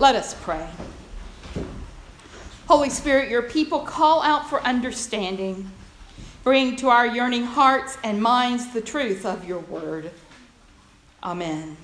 Let us pray. Holy Spirit, your people call out for understanding. Bring to our yearning hearts and minds the truth of your word. Amen.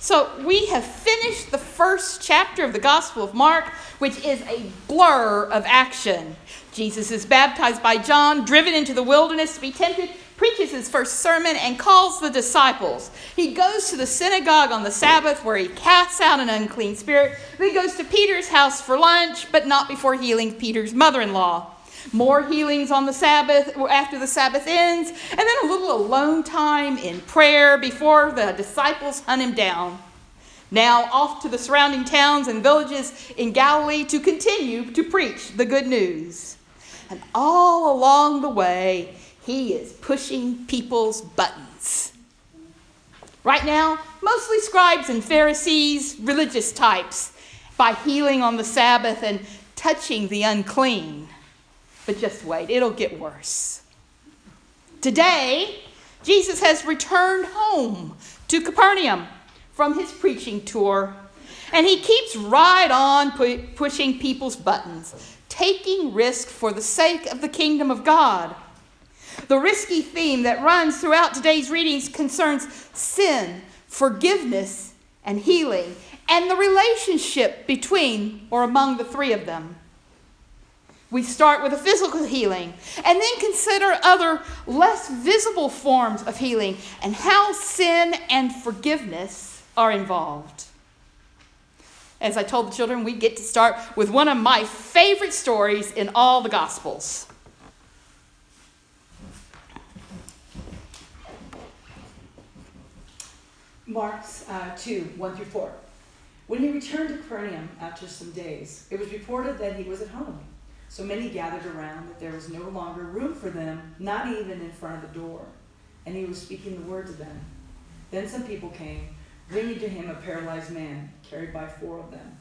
So, we have finished the first chapter of the Gospel of Mark, which is a blur of action. Jesus is baptized by John, driven into the wilderness to be tempted, preaches his first sermon, and calls the disciples. He goes to the synagogue on the Sabbath where he casts out an unclean spirit. Then he goes to Peter's house for lunch, but not before healing Peter's mother in law. More healings on the Sabbath after the Sabbath ends, and then a little alone time in prayer before the disciples hunt him down. Now off to the surrounding towns and villages in Galilee to continue to preach the good news. And all along the way, he is pushing people's buttons. Right now, mostly scribes and Pharisees, religious types, by healing on the Sabbath and touching the unclean. But just wait, it'll get worse. Today, Jesus has returned home to Capernaum from his preaching tour, and he keeps right on pu- pushing people's buttons, taking risk for the sake of the kingdom of God. The risky theme that runs throughout today's readings concerns sin, forgiveness, and healing, and the relationship between or among the three of them. We start with a physical healing and then consider other less visible forms of healing and how sin and forgiveness are involved. As I told the children, we get to start with one of my favorite stories in all the Gospels. Mark uh, 2 1 through 4. When he returned to Capernaum after some days, it was reported that he was at home. So many gathered around that there was no longer room for them, not even in front of the door. And he was speaking the word to them. Then some people came, bringing to him a paralyzed man, carried by four of them.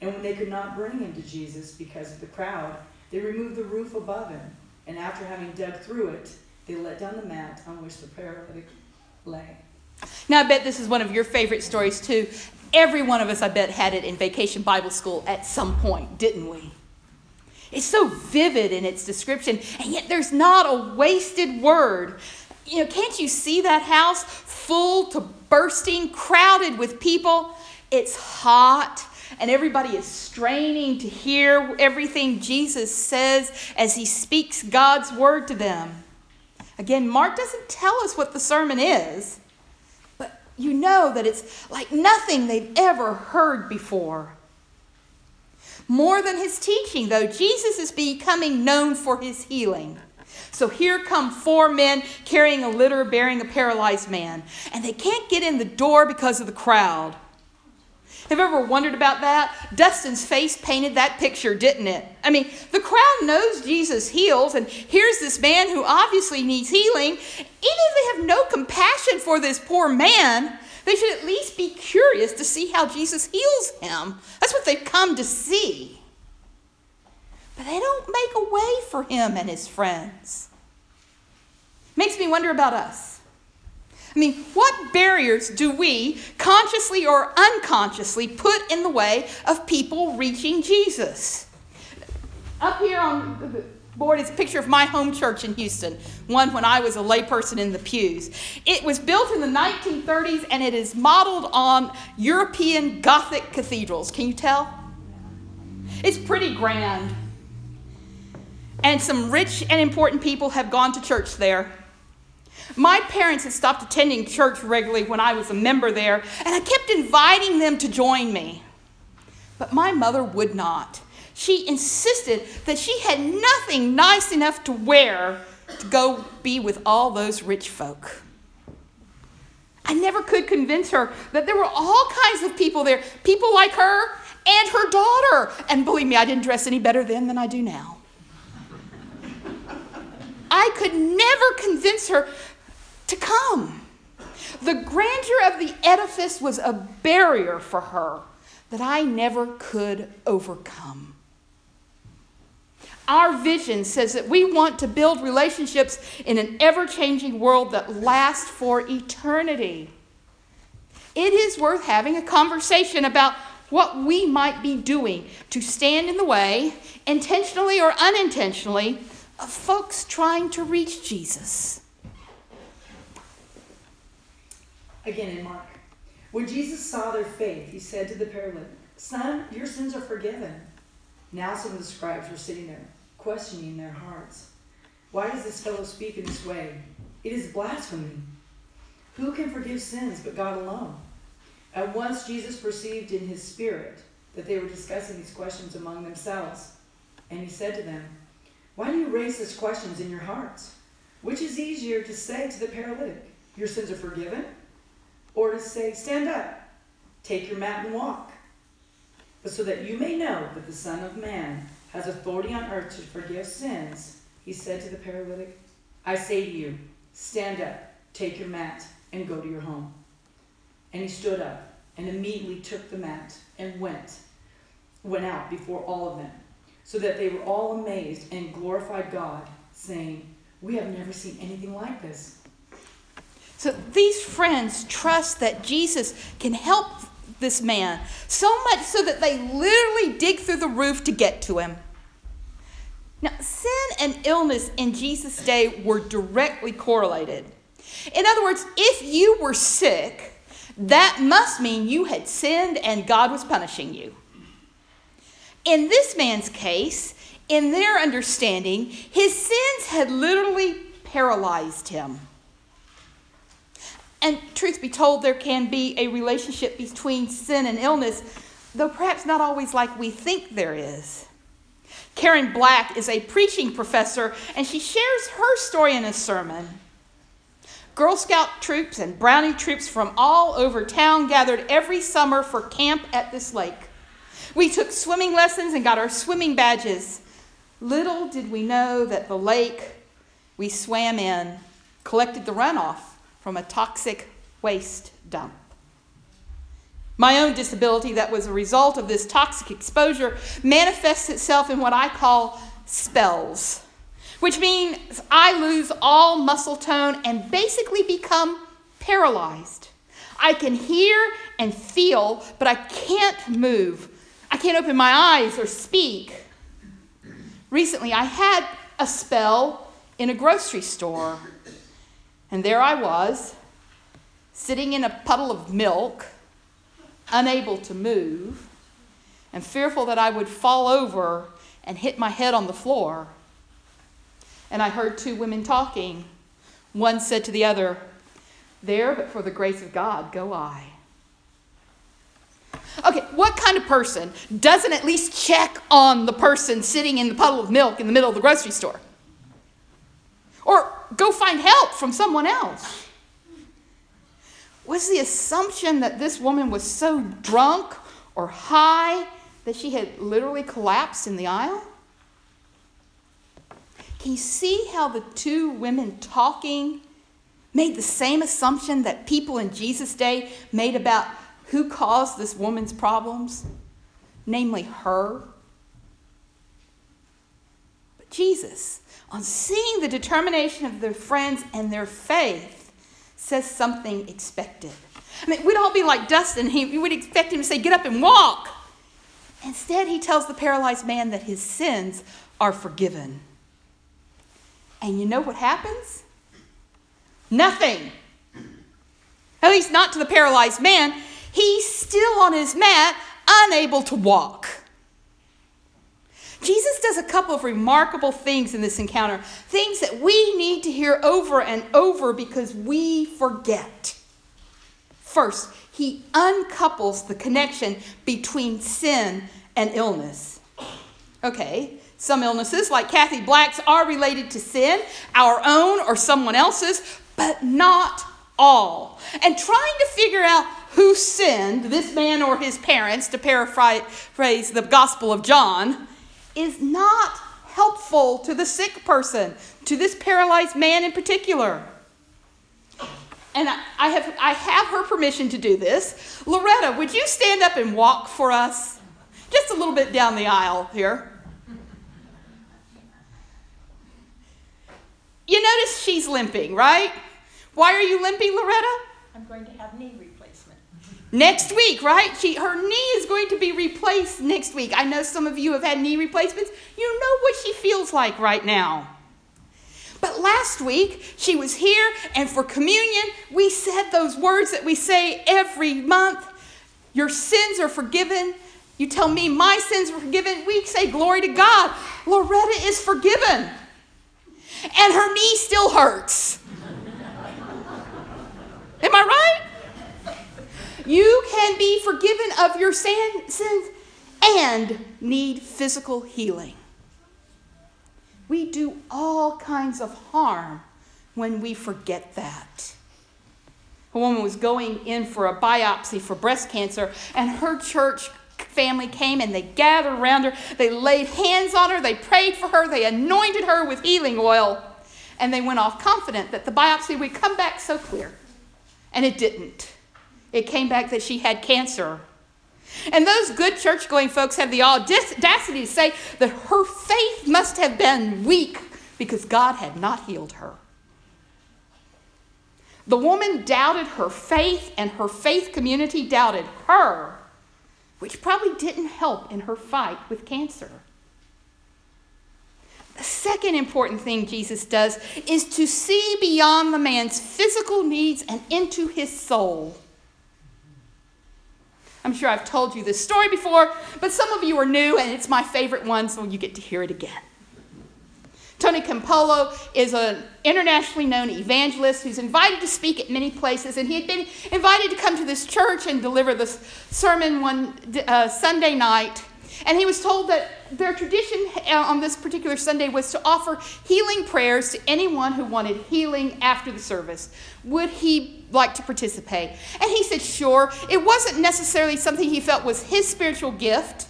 And when they could not bring him to Jesus because of the crowd, they removed the roof above him. And after having dug through it, they let down the mat on which the paralytic lay. Now, I bet this is one of your favorite stories, too. Every one of us, I bet, had it in vacation Bible school at some point, didn't we? It's so vivid in its description, and yet there's not a wasted word. You know, can't you see that house full to bursting, crowded with people? It's hot, and everybody is straining to hear everything Jesus says as he speaks God's word to them. Again, Mark doesn't tell us what the sermon is, you know that it's like nothing they've ever heard before. More than his teaching, though, Jesus is becoming known for his healing. So here come four men carrying a litter bearing a paralyzed man, and they can't get in the door because of the crowd. Have you ever wondered about that? Dustin's face painted that picture, didn't it? I mean, the crowd knows Jesus heals, and here's this man who obviously needs healing. Even if they have no compassion for this poor man, they should at least be curious to see how Jesus heals him. That's what they've come to see. But they don't make a way for him and his friends. Makes me wonder about us. I mean, what barriers do we, consciously or unconsciously, put in the way of people reaching Jesus? Up here on the board is a picture of my home church in Houston, one when I was a layperson in the pews. It was built in the 1930s and it is modeled on European Gothic cathedrals. Can you tell? It's pretty grand. And some rich and important people have gone to church there. My parents had stopped attending church regularly when I was a member there, and I kept inviting them to join me. But my mother would not. She insisted that she had nothing nice enough to wear to go be with all those rich folk. I never could convince her that there were all kinds of people there, people like her and her daughter. And believe me, I didn't dress any better then than I do now. I could never convince her to come. The grandeur of the edifice was a barrier for her that I never could overcome. Our vision says that we want to build relationships in an ever changing world that last for eternity. it is worth having a conversation about what we might be doing to stand in the way, intentionally or unintentionally, of folks trying to reach Jesus. Again in Mark. When Jesus saw their faith, he said to the paralytic, Son, your sins are forgiven. Now some of the scribes were sitting there, questioning their hearts. Why does this fellow speak in this way? It is blasphemy. Who can forgive sins but God alone? At once Jesus perceived in his spirit that they were discussing these questions among themselves. And he said to them, Why do you raise these questions in your hearts? Which is easier to say to the paralytic, Your sins are forgiven? Or to say, Stand up, take your mat and walk? But so that you may know that the Son of Man has authority on earth to forgive sins, he said to the paralytic, I say to you, stand up, take your mat, and go to your home. And he stood up and immediately took the mat and went, went out before all of them, so that they were all amazed and glorified God, saying, We have never seen anything like this. So these friends trust that Jesus can help this man so much so that they literally dig through the roof to get to him. Now, sin and illness in Jesus' day were directly correlated. In other words, if you were sick, that must mean you had sinned and God was punishing you. In this man's case, in their understanding, his sins had literally paralyzed him. And truth be told, there can be a relationship between sin and illness, though perhaps not always like we think there is. Karen Black is a preaching professor, and she shares her story in a sermon. Girl Scout troops and Brownie troops from all over town gathered every summer for camp at this lake. We took swimming lessons and got our swimming badges. Little did we know that the lake we swam in collected the runoff from a toxic waste dump. My own disability, that was a result of this toxic exposure, manifests itself in what I call spells, which means I lose all muscle tone and basically become paralyzed. I can hear and feel, but I can't move. I can't open my eyes or speak. Recently, I had a spell in a grocery store, and there I was, sitting in a puddle of milk unable to move, and fearful that I would fall over and hit my head on the floor. And I heard two women talking. One said to the other, There, but for the grace of God, go I. Okay, what kind of person doesn't at least check on the person sitting in the puddle of milk in the middle of the grocery store? Or go find help from someone else? was the assumption that this woman was so drunk or high that she had literally collapsed in the aisle? Can you see how the two women talking made the same assumption that people in Jesus' day made about who caused this woman's problems? Namely, her. But Jesus, on seeing the determination of their friends and their faith, says something expected. I mean, we'd all be like Dustin. He, we would expect him to say, Get up and walk. Instead, he tells the paralyzed man that his sins are forgiven. And you know what happens? Nothing. At least not to the paralyzed man. He's still on his mat, unable to walk. Jesus does a couple of remarkable things in this encounter, things that we need to hear over and over because we forget. First, he uncouples the connection between sin and illness. Okay, some illnesses, like Kathy Black's, are related to sin, our own or someone else's, but not all. And trying to figure out who sinned, this man or his parents, to paraphrase the Gospel of John, is not helpful to the sick person, to this paralyzed man in particular. And I, I, have, I have her permission to do this. Loretta, would you stand up and walk for us? Just a little bit down the aisle here. You notice she's limping, right? Why are you limping, Loretta? I'm going to have knee replacement. Next week, right? She, her knee is going to be replaced next week. I know some of you have had knee replacements. You know what she feels like right now. But last week, she was here, and for communion, we said those words that we say every month Your sins are forgiven. You tell me my sins are forgiven. We say, Glory to God. Loretta is forgiven. And her knee still hurts. Am I right? You can be forgiven of your sins and need physical healing. We do all kinds of harm when we forget that. A woman was going in for a biopsy for breast cancer, and her church family came and they gathered around her. They laid hands on her, they prayed for her, they anointed her with healing oil, and they went off confident that the biopsy would come back so clear. And it didn't. It came back that she had cancer. And those good church going folks have the audacity to say that her faith must have been weak because God had not healed her. The woman doubted her faith, and her faith community doubted her, which probably didn't help in her fight with cancer. The second important thing Jesus does is to see beyond the man's physical needs and into his soul. I'm sure I've told you this story before, but some of you are new, and it's my favorite one, so you get to hear it again. Tony Campolo is an internationally known evangelist who's invited to speak at many places, and he had been invited to come to this church and deliver this sermon one uh, Sunday night. And he was told that their tradition uh, on this particular Sunday was to offer healing prayers to anyone who wanted healing after the service. Would he like to participate? And he said, sure. It wasn't necessarily something he felt was his spiritual gift,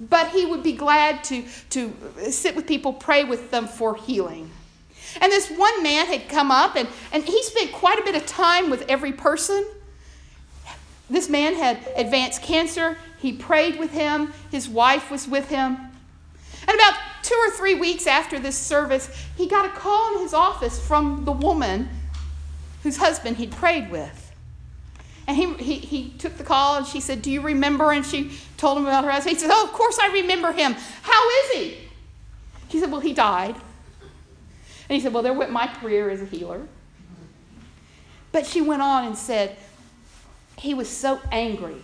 but he would be glad to, to sit with people, pray with them for healing. And this one man had come up, and, and he spent quite a bit of time with every person. This man had advanced cancer. He prayed with him, his wife was with him. And about two or three weeks after this service, he got a call in his office from the woman whose husband he'd prayed with. And he, he, he took the call and she said, Do you remember? And she told him about her husband. He said, Oh, of course I remember him. How is he? She said, Well, he died. And he said, Well, there went my career as a healer. But she went on and said, He was so angry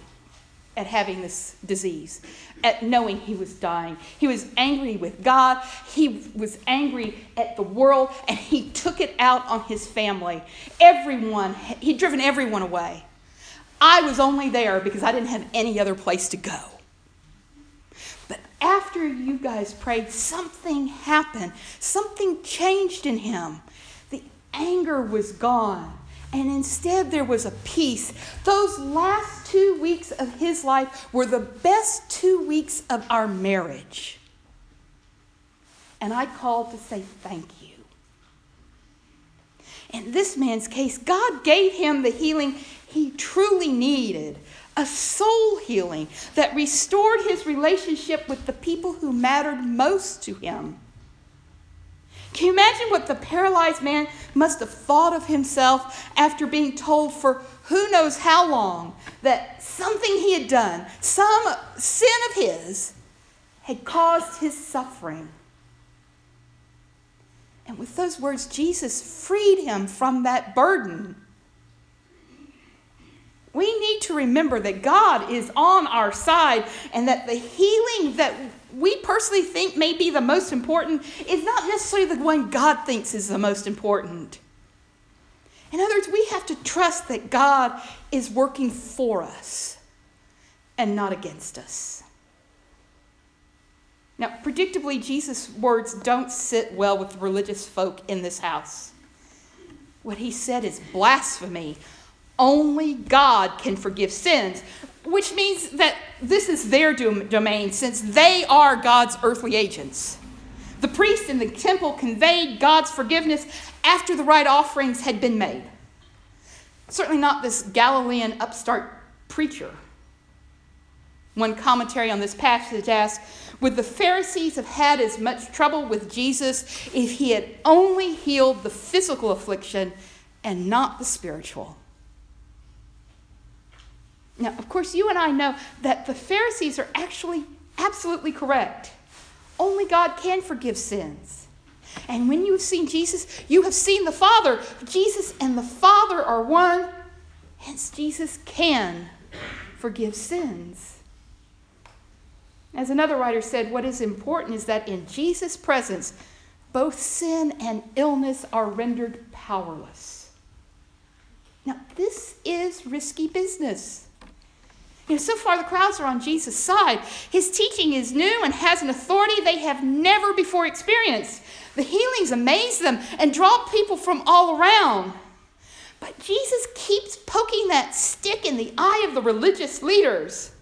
at having this disease, at knowing he was dying. He was angry with God, he was angry at the world, and he took it out on his family. Everyone, he'd driven everyone away. I was only there because I didn't have any other place to go. But after you guys prayed, something happened. Something changed in him. The anger was gone and instead there was a peace. Those last two weeks of his life were the best two weeks of our marriage. And I called to say thank you. In this man's case, God gave him the healing he truly needed a soul healing that restored his relationship with the people who mattered most to him. Can you imagine what the paralyzed man must have thought of himself after being told for who knows how long that something he had done, some sin of his, had caused his suffering? And with those words, Jesus freed him from that burden. We need to remember that God is on our side and that the healing that we personally think may be the most important is not necessarily the one God thinks is the most important. In other words, we have to trust that God is working for us and not against us. Now, predictably, Jesus' words don't sit well with religious folk in this house. What he said is blasphemy. Only God can forgive sins which means that this is their domain since they are God's earthly agents. The priest in the temple conveyed God's forgiveness after the right offerings had been made. Certainly not this Galilean upstart preacher. One commentary on this passage asks Would the Pharisees have had as much trouble with Jesus if he had only healed the physical affliction and not the spiritual? Now, of course, you and I know that the Pharisees are actually absolutely correct. Only God can forgive sins. And when you have seen Jesus, you have seen the Father. Jesus and the Father are one, hence, Jesus can forgive sins. As another writer said, what is important is that in Jesus' presence, both sin and illness are rendered powerless. Now, this is risky business. You know, so far the crowds are on Jesus' side. His teaching is new and has an authority they have never before experienced. The healings amaze them and draw people from all around. But Jesus keeps poking that stick in the eye of the religious leaders.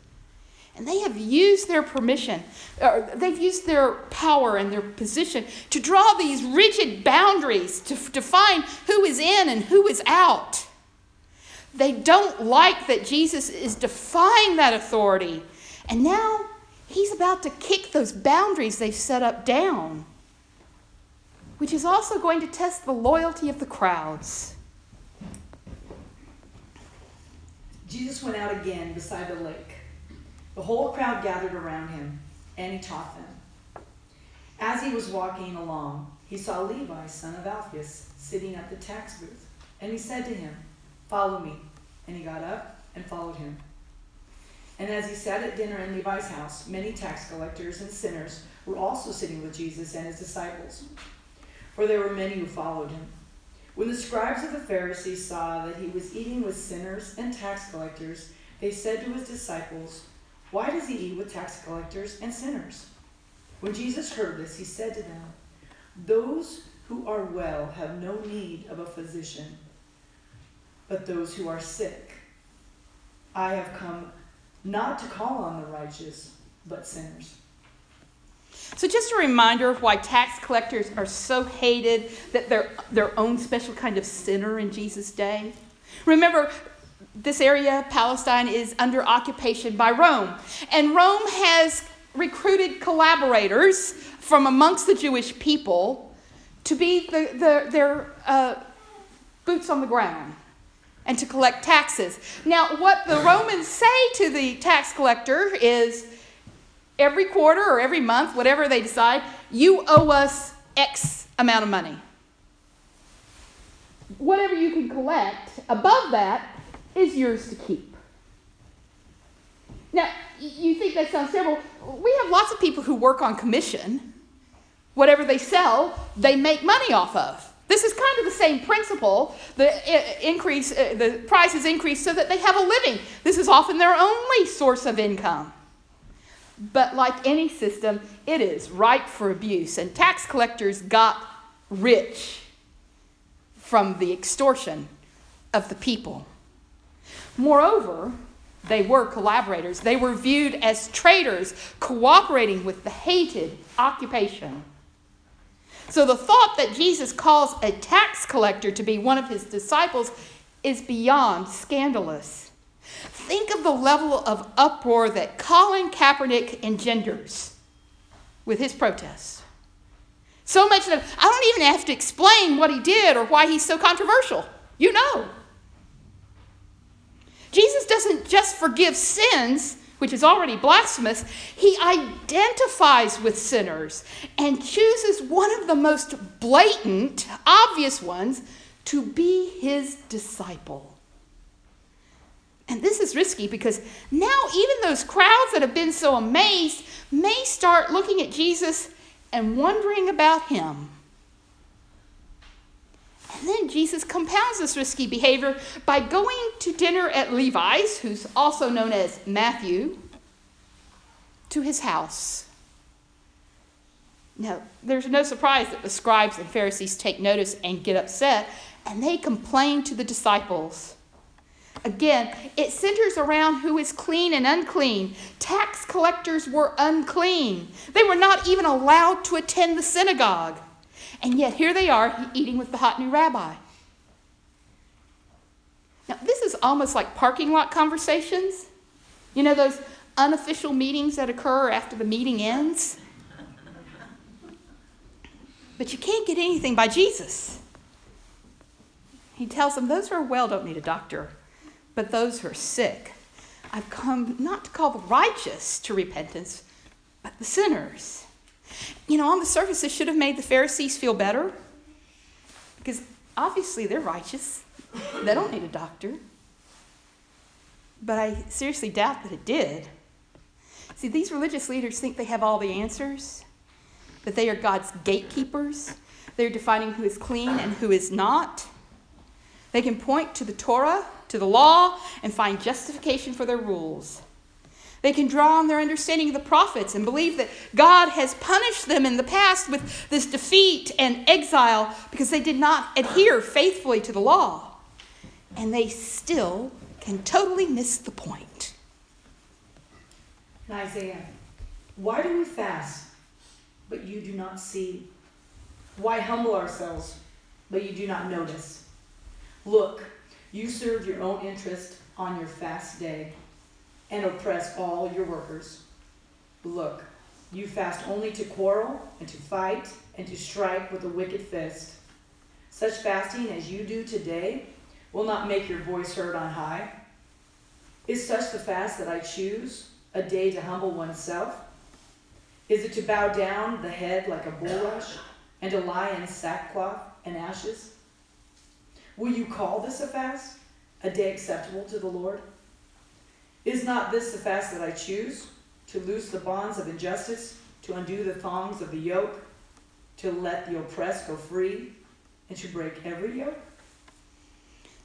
And they have used their permission, or they've used their power and their position to draw these rigid boundaries to define who is in and who is out. They don't like that Jesus is defying that authority. And now he's about to kick those boundaries they've set up down, which is also going to test the loyalty of the crowds. Jesus went out again beside the lake. The whole crowd gathered around him, and he taught them. As he was walking along, he saw Levi, son of Alphaeus, sitting at the tax booth, and he said to him, Follow me. And he got up and followed him. And as he sat at dinner in Levi's house, many tax collectors and sinners were also sitting with Jesus and his disciples, for there were many who followed him. When the scribes of the Pharisees saw that he was eating with sinners and tax collectors, they said to his disciples, Why does he eat with tax collectors and sinners? When Jesus heard this, he said to them, Those who are well have no need of a physician but those who are sick. I have come not to call on the righteous, but sinners. So, just a reminder of why tax collectors are so hated that they're their own special kind of sinner in Jesus' day. Remember, this area, Palestine, is under occupation by Rome. And Rome has recruited collaborators from amongst the Jewish people to be the, the, their uh, boots on the ground and to collect taxes. Now, what the Romans say to the tax collector is every quarter or every month, whatever they decide, you owe us X amount of money. Whatever you can collect above that is yours to keep. Now, you think that sounds terrible. We have lots of people who work on commission. Whatever they sell, they make money off of. This is kind of the same principle. The increase, uh, the price is increased so that they have a living. This is often their only source of income. But like any system, it is ripe for abuse. And tax collectors got rich from the extortion of the people. Moreover, they were collaborators. They were viewed as traitors cooperating with the hated occupation. So the thought that Jesus calls a tax collector to be one of his disciples is beyond scandalous. Think of the level of uproar that Colin Kaepernick engenders with his protests. So much that I don't even have to explain what he did or why he's so controversial. You know. Jesus doesn't just forgive sins, which is already blasphemous, he identifies with sinners and chooses one of the most blatant, obvious ones to be his disciple. And this is risky because now even those crowds that have been so amazed may start looking at Jesus and wondering about him. And then Jesus compounds this risky behavior by going to dinner at Levi's, who's also known as Matthew, to his house. Now, there's no surprise that the scribes and Pharisees take notice and get upset, and they complain to the disciples. Again, it centers around who is clean and unclean. Tax collectors were unclean, they were not even allowed to attend the synagogue. And yet here they are eating with the hot new rabbi. Now, this is almost like parking lot conversations. You know, those unofficial meetings that occur after the meeting ends. But you can't get anything by Jesus. He tells them those who are well don't need a doctor, but those who are sick. I've come not to call the righteous to repentance, but the sinners. You know, on the surface, this should have made the Pharisees feel better because obviously they're righteous. They don't need a doctor. But I seriously doubt that it did. See, these religious leaders think they have all the answers, that they are God's gatekeepers. They're defining who is clean and who is not. They can point to the Torah, to the law, and find justification for their rules. They can draw on their understanding of the prophets and believe that God has punished them in the past with this defeat and exile because they did not adhere faithfully to the law. And they still can totally miss the point. Isaiah, why do we fast, but you do not see? Why humble ourselves, but you do not notice? Look, you serve your own interest on your fast day and oppress all your workers. Look, you fast only to quarrel and to fight and to strike with a wicked fist. Such fasting as you do today will not make your voice heard on high. Is such the fast that I choose, a day to humble oneself? Is it to bow down the head like a bulrush and to lie in sackcloth and ashes? Will you call this a fast, a day acceptable to the Lord? Is not this the fast that I choose? To loose the bonds of injustice, to undo the thongs of the yoke, to let the oppressed go free, and to break every yoke?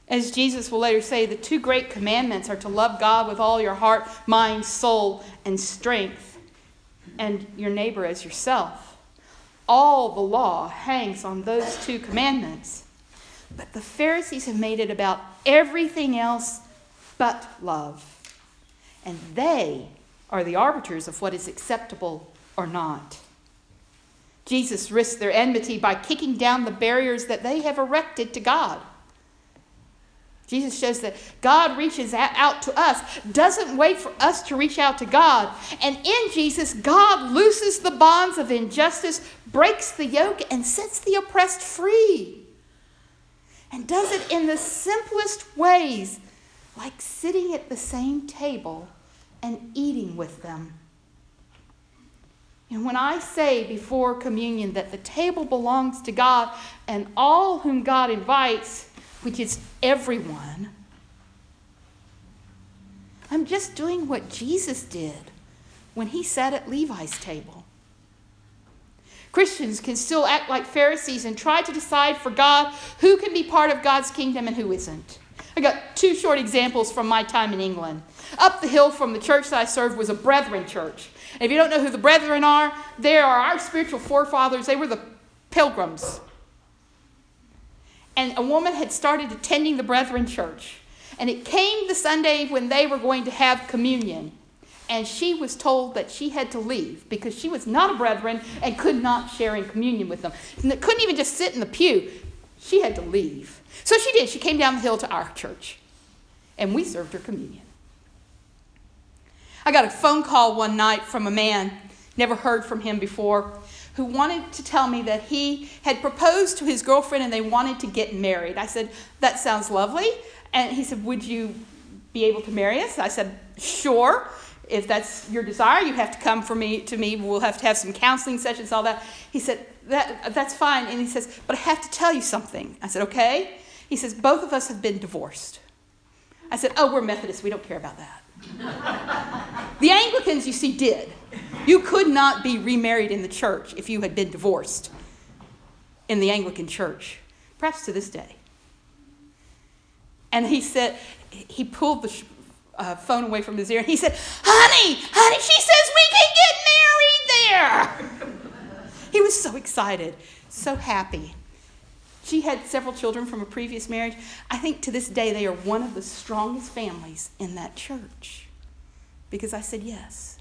As Jesus will later say, the two great commandments are to love God with all your heart, mind, soul, and strength, and your neighbor as yourself. All the law hangs on those two commandments. But the Pharisees have made it about everything else but love and they are the arbiters of what is acceptable or not. Jesus risked their enmity by kicking down the barriers that they have erected to God. Jesus shows that God reaches out to us, doesn't wait for us to reach out to God. And in Jesus, God looses the bonds of injustice, breaks the yoke, and sets the oppressed free. And does it in the simplest ways like sitting at the same table and eating with them. And when I say before communion that the table belongs to God and all whom God invites, which is everyone, I'm just doing what Jesus did when he sat at Levi's table. Christians can still act like Pharisees and try to decide for God who can be part of God's kingdom and who isn't. I got two short examples from my time in England. Up the hill from the church that I served was a Brethren church. And if you don't know who the Brethren are, they are our spiritual forefathers. They were the pilgrims. And a woman had started attending the Brethren church. And it came the Sunday when they were going to have communion. And she was told that she had to leave because she was not a brethren and could not share in communion with them. And couldn't even just sit in the pew. She had to leave. So she did. She came down the hill to our church, and we served her communion. I got a phone call one night from a man, never heard from him before, who wanted to tell me that he had proposed to his girlfriend and they wanted to get married. I said, That sounds lovely. And he said, Would you be able to marry us? I said, Sure. If that's your desire, you have to come for me to me. We'll have to have some counseling sessions, all that. He said, that, That's fine. And he says, But I have to tell you something. I said, Okay. He says, Both of us have been divorced. I said, Oh, we're Methodists. We don't care about that. the Anglicans, you see, did. You could not be remarried in the church if you had been divorced in the Anglican church, perhaps to this day. And he said, he pulled the uh, phone away from his ear and he said, Honey, honey, she says we can get married there. he was so excited, so happy. She had several children from a previous marriage. I think to this day they are one of the strongest families in that church because I said yes.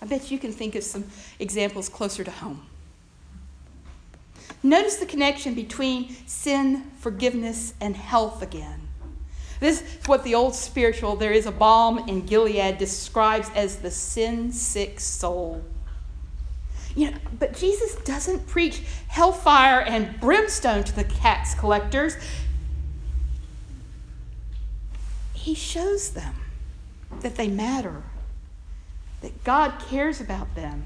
I bet you can think of some examples closer to home. Notice the connection between sin, forgiveness, and health again. This is what the old spiritual, there is a balm in Gilead, describes as the sin sick soul. You know, but Jesus doesn't preach hellfire and brimstone to the tax collectors. He he shows them that they matter, that God cares about them,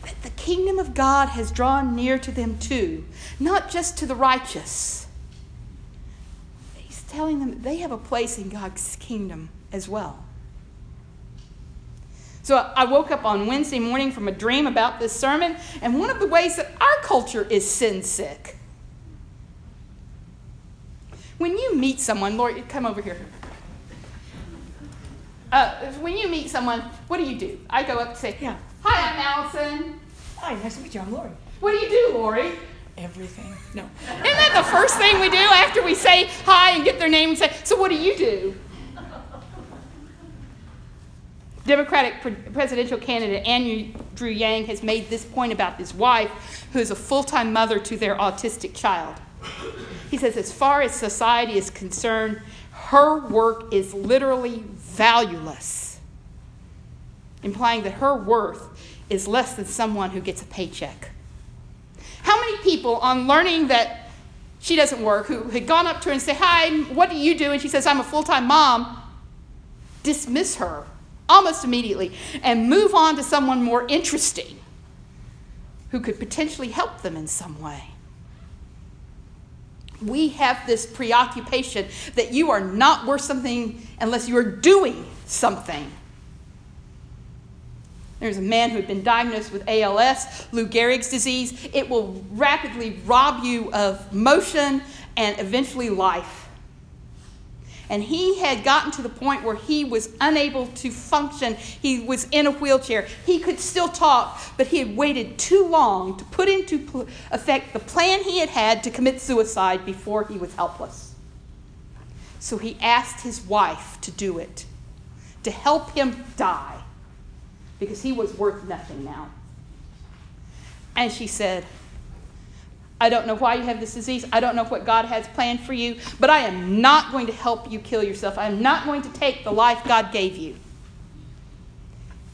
that the kingdom of God has drawn near to them too, not just to the righteous. Telling them they have a place in God's kingdom as well. So I woke up on Wednesday morning from a dream about this sermon, and one of the ways that our culture is sin sick. When you meet someone, Lori, come over here. Uh, when you meet someone, what do you do? I go up and say, Yeah. Hi, I'm Allison. Hi, nice to meet you. I'm Lori. What do you do, Lori? Everything. No. Isn't that the first thing we do after we say hi and get their name and say, So what do you do? Democratic presidential candidate Andrew Drew Yang has made this point about his wife, who is a full time mother to their autistic child. He says, as far as society is concerned, her work is literally valueless, implying that her worth is less than someone who gets a paycheck. People, on learning that she doesn't work, who had gone up to her and said, Hi, what do you do? And she says, I'm a full time mom, dismiss her almost immediately and move on to someone more interesting who could potentially help them in some way. We have this preoccupation that you are not worth something unless you are doing something. There's a man who had been diagnosed with ALS, Lou Gehrig's disease. It will rapidly rob you of motion and eventually life. And he had gotten to the point where he was unable to function. He was in a wheelchair. He could still talk, but he had waited too long to put into effect the plan he had had to commit suicide before he was helpless. So he asked his wife to do it, to help him die, because he was worth nothing now. And she said, I don't know why you have this disease. I don't know what God has planned for you, but I am not going to help you kill yourself. I am not going to take the life God gave you.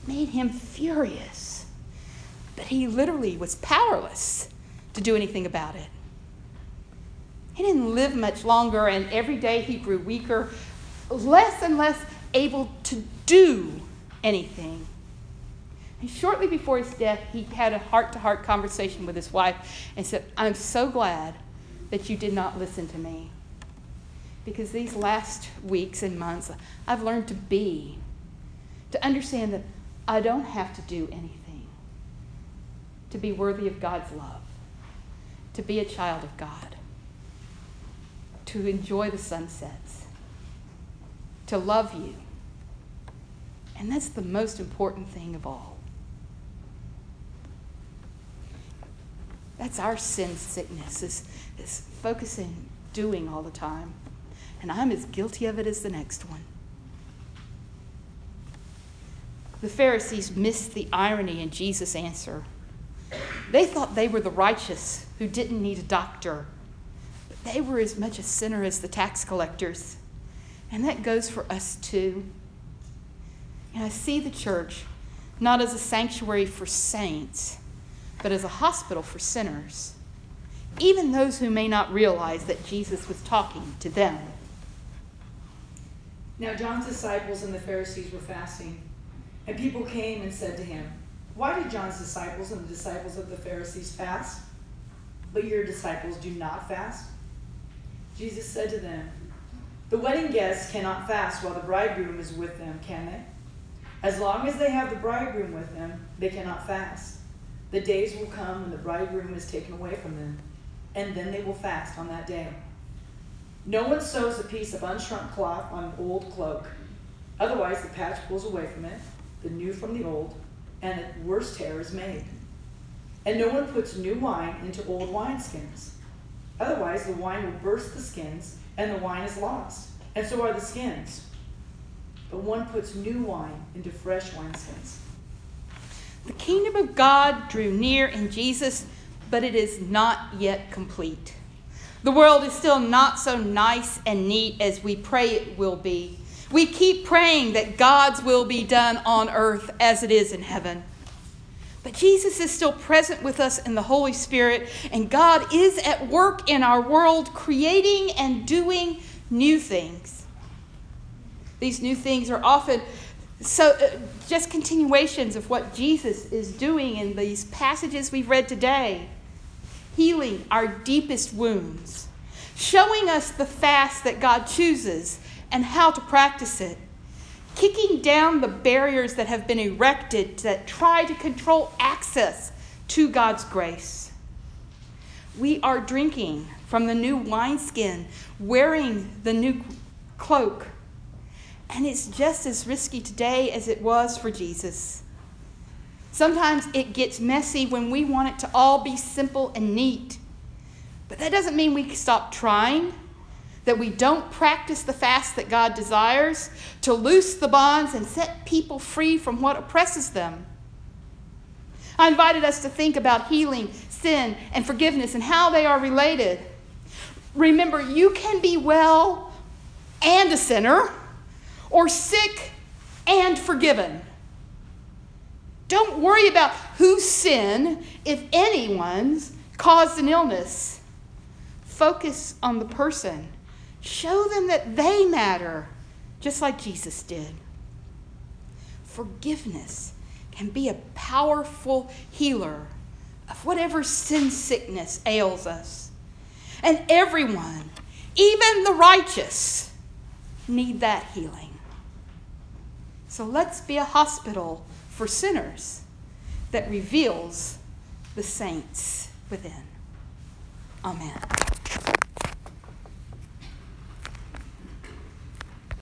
Made him furious. But he literally was powerless to do anything about it. He didn't live much longer, and every day he grew weaker, less and less able to do anything. Shortly before his death, he had a heart to heart conversation with his wife and said, I'm so glad that you did not listen to me. Because these last weeks and months, I've learned to be, to understand that I don't have to do anything to be worthy of God's love, to be a child of God, to enjoy the sunsets, to love you. And that's the most important thing of all. That's our sin sickness, is, focusing, doing all the time. And I'm as guilty of it as the next one. The Pharisees missed the irony in Jesus' answer. They thought they were the righteous who didn't need a doctor, but they were as much a sinner as the tax collectors. And that goes for us too. And I see the church not as a sanctuary for saints but as a hospital for sinners, even those who may not realize that Jesus was talking to them. Now, John's disciples and the Pharisees were fasting, and people came and said to him, Why did John's disciples and the disciples of the Pharisees fast, but your disciples do not fast? Jesus said to them, The wedding guests cannot fast while the bridegroom is with them, can they? As long as they have the bridegroom with them, they cannot fast. The days will come when the bridegroom is taken away from them, and then they will fast on that day. No one sews a piece of unshrunk cloth on an old cloak. Otherwise, the patch pulls away from it, the new from the old, and a worse tear is made. And no one puts new wine into old wineskins. Otherwise, the wine will burst the skins, and the wine is lost, and so are the skins. But one puts new wine into fresh wineskins. The kingdom of God drew near in Jesus, but it is not yet complete. The world is still not so nice and neat as we pray it will be. We keep praying that God's will be done on earth as it is in heaven. But Jesus is still present with us in the Holy Spirit, and God is at work in our world, creating and doing new things. these new things are often so uh, just continuations of what Jesus is doing in these passages we've read today, healing our deepest wounds, showing us the fast that God chooses and how to practice it, kicking down the barriers that have been erected that try to control access to God's grace. We are drinking from the new wineskin, wearing the new cloak. And it's just as risky today as it was for Jesus. Sometimes it gets messy when we want it to all be simple and neat. But that doesn't mean we stop trying, that we don't practice the fast that God desires to loose the bonds and set people free from what oppresses them. I invited us to think about healing, sin, and forgiveness and how they are related. Remember, you can be well and a sinner, or sick and forgiven. Don't worry about whose sin, if anyone's, caused an illness. Focus on the person. Show them that they matter, just like Jesus did. Forgiveness can be a powerful healer of whatever sin sickness ails us. And everyone, even the righteous, need that healing. So let's be a hospital for sinners that reveals the saints within. Amen.